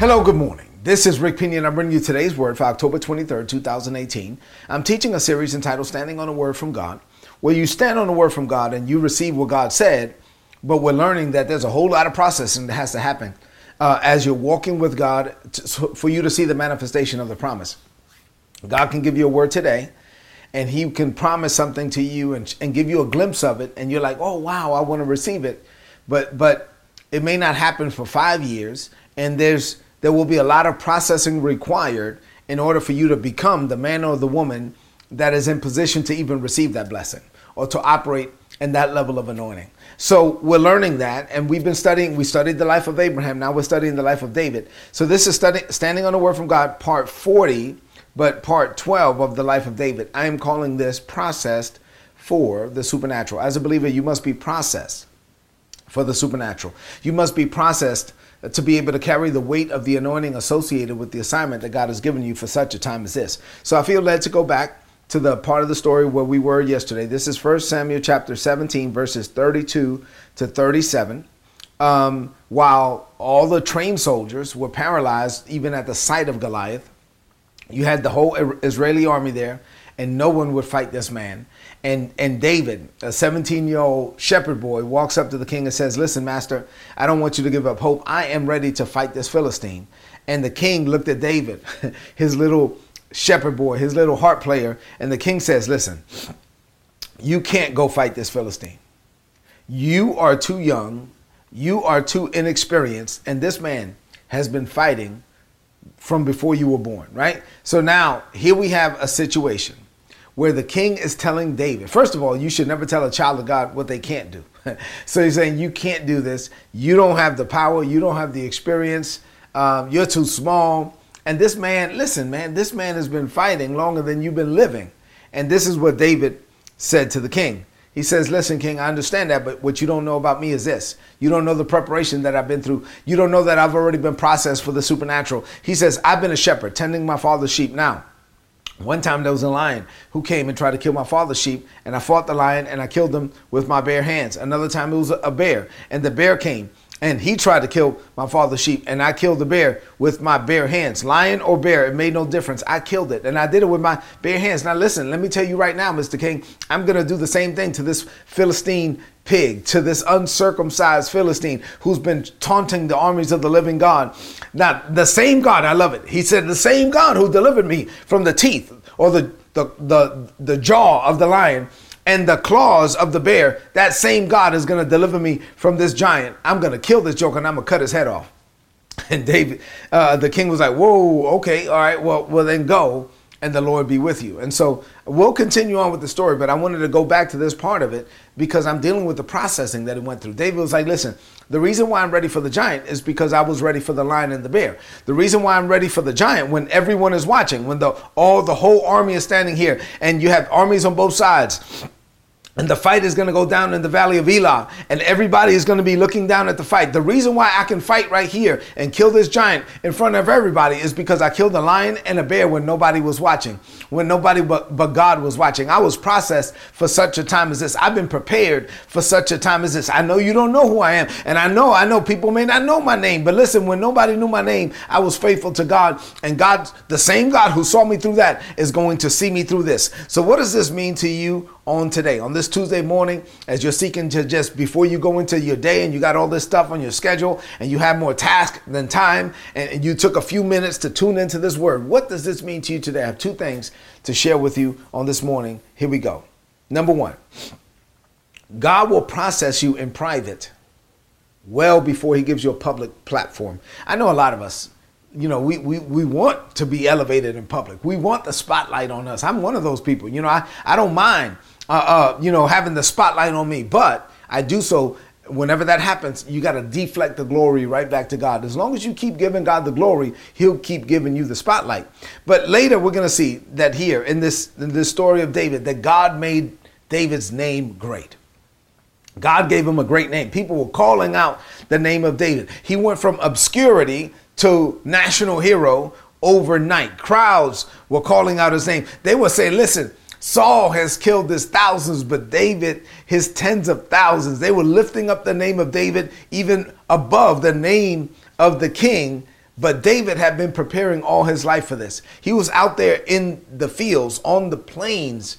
Hello, good morning. This is Rick Pina, and I'm bringing you today's word for October 23rd, 2018. I'm teaching a series entitled Standing on a Word from God, where you stand on a word from God and you receive what God said, but we're learning that there's a whole lot of processing that has to happen uh, as you're walking with God to, for you to see the manifestation of the promise. God can give you a word today, and He can promise something to you and, and give you a glimpse of it, and you're like, oh, wow, I want to receive it. But, but it may not happen for five years, and there's there will be a lot of processing required in order for you to become the man or the woman that is in position to even receive that blessing or to operate in that level of anointing. So we're learning that, and we've been studying. We studied the life of Abraham. Now we're studying the life of David. So this is study, standing on the word from God, part forty, but part twelve of the life of David. I am calling this processed for the supernatural. As a believer, you must be processed for the supernatural. You must be processed to be able to carry the weight of the anointing associated with the assignment that God has given you for such a time as this. So I feel led to go back to the part of the story where we were yesterday. This is 1 Samuel chapter 17, verses 32 to 37. Um, while all the trained soldiers were paralyzed even at the sight of Goliath, you had the whole Israeli army there, and no one would fight this man. And, and David, a 17 year old shepherd boy, walks up to the king and says, Listen, master, I don't want you to give up hope. I am ready to fight this Philistine. And the king looked at David, his little shepherd boy, his little harp player, and the king says, Listen, you can't go fight this Philistine. You are too young, you are too inexperienced, and this man has been fighting from before you were born, right? So now here we have a situation where the king is telling David, first of all, you should never tell a child of God what they can't do. so he's saying, You can't do this. You don't have the power. You don't have the experience. Um, you're too small. And this man, listen, man, this man has been fighting longer than you've been living. And this is what David said to the king. He says, Listen, King, I understand that, but what you don't know about me is this. You don't know the preparation that I've been through. You don't know that I've already been processed for the supernatural. He says, I've been a shepherd, tending my father's sheep now. One time there was a lion who came and tried to kill my father's sheep, and I fought the lion and I killed him with my bare hands. Another time it was a bear, and the bear came and he tried to kill my father's sheep, and I killed the bear with my bare hands. Lion or bear, it made no difference. I killed it, and I did it with my bare hands. Now, listen, let me tell you right now, Mr. King, I'm going to do the same thing to this Philistine pig, to this uncircumcised Philistine who's been taunting the armies of the living God. Now, the same God, I love it. He said, The same God who delivered me from the teeth or the, the, the, the jaw of the lion and the claws of the bear, that same God is going to deliver me from this giant. I'm going to kill this joker and I'm going to cut his head off. And David, uh, the king was like, whoa, okay, all right, well, well then go and the Lord be with you. And so we'll continue on with the story, but I wanted to go back to this part of it because I'm dealing with the processing that it went through. David was like, listen, the reason why I'm ready for the giant is because I was ready for the lion and the bear. The reason why I'm ready for the giant when everyone is watching, when the all the whole army is standing here and you have armies on both sides and the fight is going to go down in the valley of Elah, and everybody is going to be looking down at the fight. The reason why I can fight right here and kill this giant in front of everybody is because I killed a lion and a bear when nobody was watching, when nobody but, but God was watching. I was processed for such a time as this. I've been prepared for such a time as this. I know you don't know who I am, and I know, I know people may not know my name, but listen, when nobody knew my name, I was faithful to God, and God, the same God who saw me through that, is going to see me through this. So, what does this mean to you on today, on this Tuesday morning, as you're seeking to just before you go into your day and you got all this stuff on your schedule and you have more task than time and you took a few minutes to tune into this word. What does this mean to you today? I have two things to share with you on this morning. Here we go. Number one, God will process you in private well before he gives you a public platform. I know a lot of us, you know, we, we, we want to be elevated in public. We want the spotlight on us. I'm one of those people. You know, I, I don't mind uh, uh, you know, having the spotlight on me. But I do so whenever that happens, you got to deflect the glory right back to God. As long as you keep giving God the glory, He'll keep giving you the spotlight. But later, we're going to see that here in this in this story of David, that God made David's name great. God gave him a great name. People were calling out the name of David. He went from obscurity to national hero overnight. Crowds were calling out his name. They were saying, "Listen." Saul has killed his thousands, but David his tens of thousands. They were lifting up the name of David even above the name of the king But David had been preparing all his life for this. He was out there in the fields, on the plains,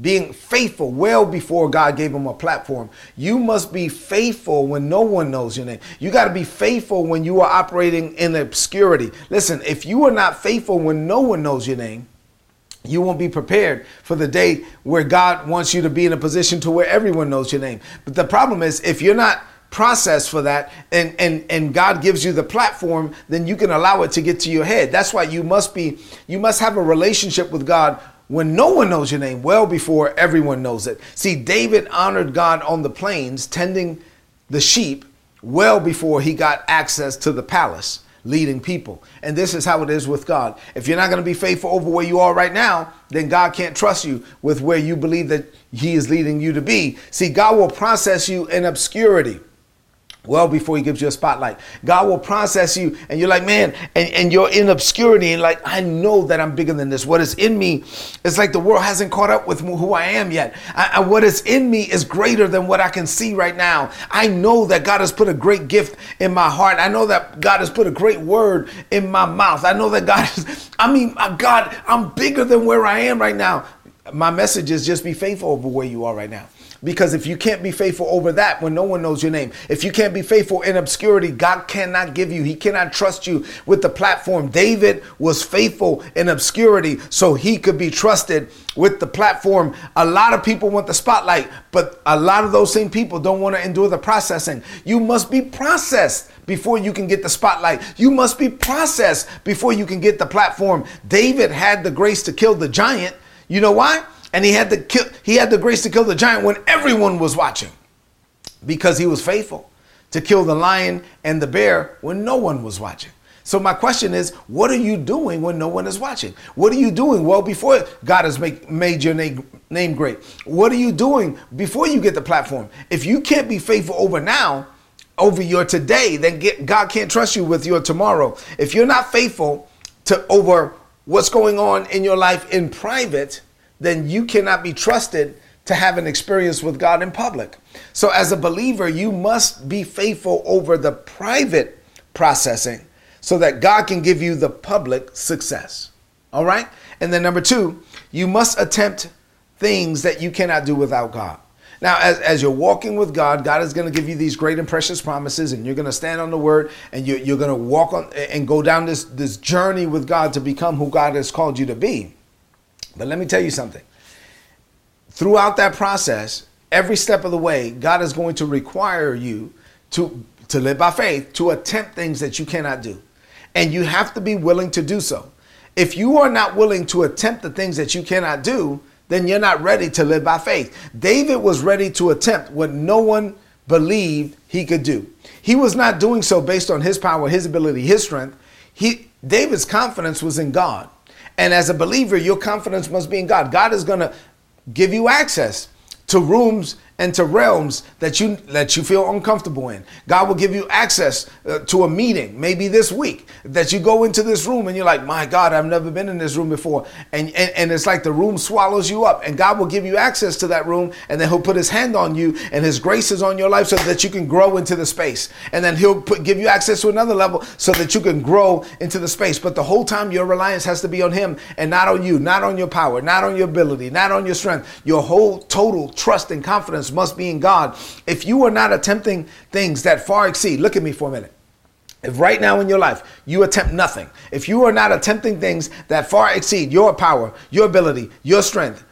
being faithful well before God gave him a platform. You must be faithful when no one knows your name. You got to be faithful when you are operating in obscurity. Listen, if you are not faithful when no one knows your name, you won't be prepared for the day where God wants you to be in a position to where everyone knows your name. But the problem is if you're not processed for that and and and God gives you the platform, then you can allow it to get to your head. That's why you must be you must have a relationship with God when no one knows your name well before everyone knows it. See, David honored God on the plains tending the sheep well before he got access to the palace leading people. And this is how it is with God. If you're not going to be faithful over where you are right now, then God can't trust you with where you believe that He is leading you to be. See, God will process you in obscurity well before he gives you a spotlight. God will process you and you're like, man, and, and you're in obscurity and like, I know that I'm bigger than this. What is in me, it's like the world hasn't caught up with who I am yet. I, I, what is in me is greater than what I can see right now. I know that God has put a great gift in my heart. I know that God has put a great word in my mouth. I know that God is, I mean, uh, God, I'm bigger than where I am right now. My message is just be faithful over where you are right now. Because if you can't be faithful over that when no one knows your name, if you can't be faithful in obscurity, God cannot give you, He cannot trust you with the platform. David was faithful in obscurity so he could be trusted with the platform. A lot of people want the spotlight, but a lot of those same people don't want to endure the processing. You must be processed before you can get the spotlight. You must be processed before you can get the platform. David had the grace to kill the giant. You know why? and he had the kill, he had the grace to kill the giant when everyone was watching because he was faithful to kill the lion and the bear when no one was watching. So my question is, what are you doing when no one is watching? What are you doing well before God has make, made your name, name great? What are you doing before you get the platform? If you can't be faithful over now, over your today, then get, God can't trust you with your tomorrow. If you're not faithful to over what's going on in your life in private, then you cannot be trusted to have an experience with God in public. So, as a believer, you must be faithful over the private processing so that God can give you the public success. All right? And then, number two, you must attempt things that you cannot do without God. Now, as, as you're walking with God, God is going to give you these great and precious promises, and you're going to stand on the word, and you're, you're going to walk on and go down this, this journey with God to become who God has called you to be. But let me tell you something. Throughout that process, every step of the way, God is going to require you to, to live by faith, to attempt things that you cannot do. And you have to be willing to do so. If you are not willing to attempt the things that you cannot do, then you're not ready to live by faith. David was ready to attempt what no one believed he could do. He was not doing so based on his power, his ability, his strength. He David's confidence was in God. And as a believer, your confidence must be in God. God is going to give you access to rooms and to realms that you that you feel uncomfortable in. God will give you access uh, to a meeting, maybe this week, that you go into this room and you're like, "My God, I've never been in this room before," and and, and it's like the room swallows you up, and God will give you access to that room, and then He'll put His hand on you, and His grace is on your life, so that you can grow into the space, and then He'll put, give you access to another level, so that you can grow into the space. But the whole time, your reliance has to be on Him and not on you, not on your power, not on your ability, not on your strength. Your whole total trust and confidence must be in God. If you are not attempting things that far exceed, look at me for a minute. If right now in your life you attempt nothing, if you are not attempting things that far exceed your power, your ability, your strength,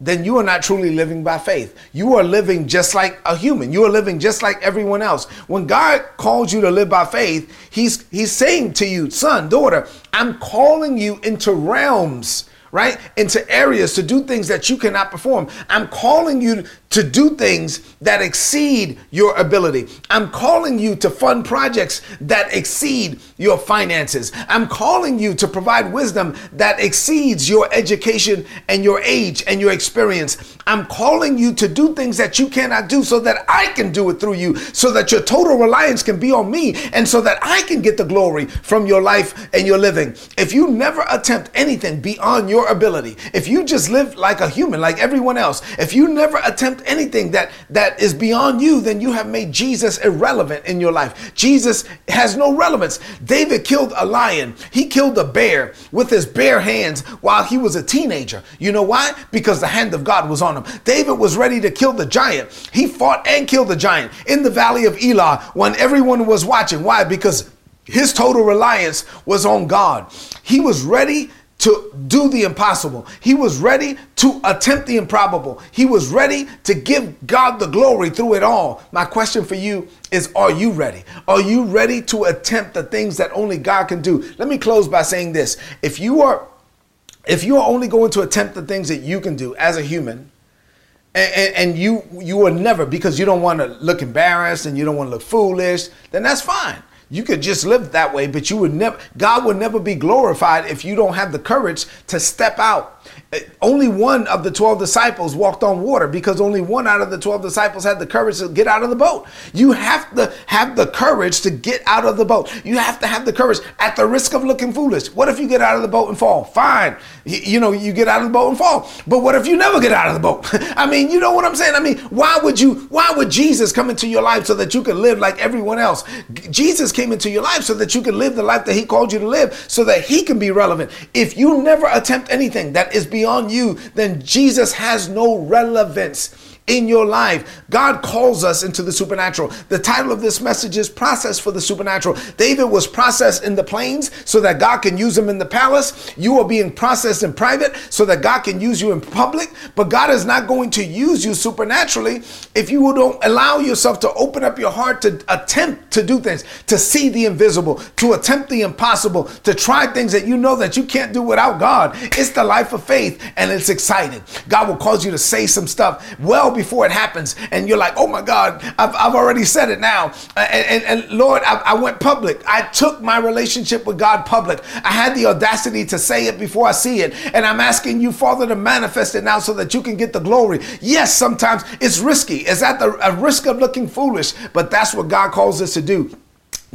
then you are not truly living by faith. You are living just like a human. You are living just like everyone else. When God calls you to live by faith, he's he's saying to you, son, daughter, I'm calling you into realms right? Into areas to do things that you cannot perform. I'm calling you to do things that exceed your ability. I'm calling you to fund projects that exceed your finances. I'm calling you to provide wisdom that exceeds your education and your age and your experience. I'm calling you to do things that you cannot do so that I can do it through you, so that your total reliance can be on me and so that I can get the glory from your life and your living. If you never attempt anything beyond your ability, if you just live like a human, like everyone else, if you never attempt attempt anything that, that is beyond you, then you have made Jesus irrelevant in your life. Jesus has no relevance. David killed a lion, he killed a bear with his bare hands while he was a teenager. You know why? Because the hand of God was on him. David was ready to kill the giant. He fought and killed the giant in the valley of Elah when everyone was watching. Why? Because his total reliance was on God. He was ready to do the impossible. He was ready to attempt the improbable. He was ready to give God the glory through it all. My question for you is Are you ready? Are you ready to attempt the things that only God can do? Let me close by saying this. If you are if you are only going to attempt the things that you can do as a human, and, and, you you will never because you don't want to look embarrassed and you don't want to look foolish, then that's fine. You could just live that way, but you would never, God would never be glorified if you don't have the courage to step out Uh, only one of the 12 disciples walked on water because only one out of the 12 disciples had the courage to get out of the boat. You have to have the courage to get out of the boat. You have to have the courage at the risk of looking foolish. What if you get out of the boat and fall? Fine. You, know, you get out of the boat and fall. But what if you never get out of the boat? I mean, you know what I'm saying? I mean, why would you, why would Jesus come into your life so that you could live like everyone else? Jesus came into your life so that you could live the life that he called you to live so that he can be relevant. If you never attempt anything that is beyond you, then Jesus has no relevance in your life. God calls us into the supernatural. The title of this message is Process for the Supernatural. David was processed in the plains so that God can use him in the palace. You are being processed in private so that God can use you in public. But God is not going to use you supernaturally if you don't allow yourself to open up your heart to attempt to do things, to see the invisible, to attempt the impossible, to try things that you know that you can't do without God. It's the life of faith and it's exciting. God will cause you to say some stuff well before it happens. And you're like, oh my God, I've, I've already said it now. And, and, and Lord, I, I went public. I took my relationship with God public. I had the audacity to say it before I see it. And I'm asking you, Father, to manifest it now so that you can get the glory. Yes, sometimes it's risky. It's at the risk of looking foolish, but that's what God calls us to do.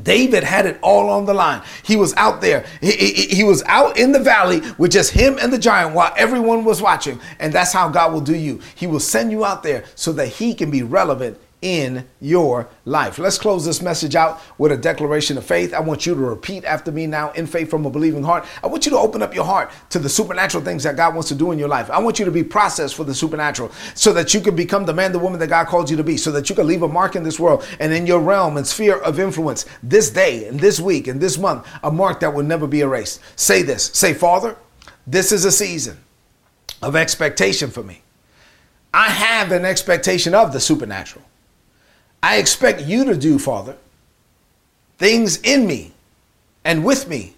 David had it all on the line. He was out there. He, he, he, was out in the valley with just him and the giant while everyone was watching. And that's how God will do you. He will send you out there so that he can be relevant in your life. Let's close this message out with a declaration of faith. I want you to repeat after me now in faith from a believing heart. I want you to open up your heart to the supernatural things that God wants to do in your life. I want you to be processed for the supernatural so that you can become the man, the woman that God called you to be, so that you can leave a mark in this world and in your realm and sphere of influence this day and this week and this month, a mark that will never be erased. Say this say, Father, this is a season of expectation for me. I have an expectation of the supernatural. I expect you to do, Father, things in me and with me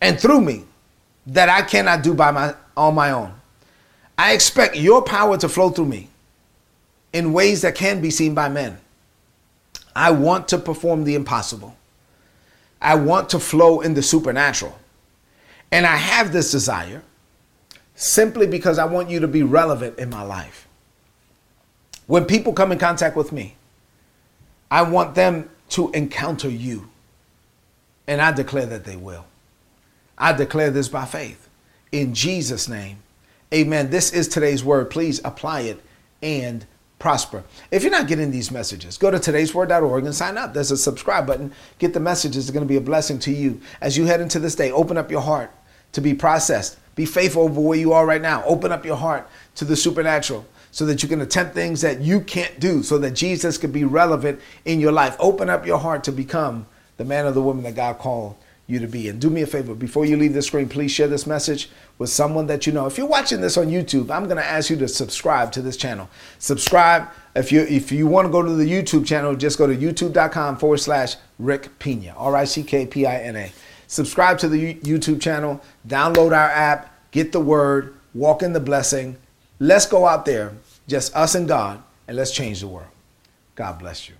and through me that I cannot do by my on my own. I expect your power to flow through me in ways that can be seen by men. I want to perform the impossible. I want to flow in the supernatural. And I have this desire simply because I want you to be relevant in my life. When people come in contact with me, I want them to encounter you. And I declare that they will. I declare this by faith. In Jesus' name, amen. This is today's word. Please apply it and prosper. If you're not getting these messages, go to today'sword.org and sign up. There's a subscribe button. Get the messages. It's going to be a blessing to you. As you head into this day, open up your heart to be processed. Be faithful over where you are right now. Open up your heart to the supernatural so that you can attempt things that you can't do, so that Jesus can be relevant in your life. Open up your heart to become the man or the woman that God called you to be. And do me a favor, before you leave the screen, please share this message with someone that you know. If you're watching this on YouTube, I'm going to ask you to subscribe to this channel. Subscribe. If you if you want to go to the YouTube channel, just go to youtube.com forward slash Rick Pina, R I C K P I N A. Subscribe to the YouTube channel, download our app, get the word, walk in the blessing. Let's go out there, just us and God, and let's change the world. God bless you.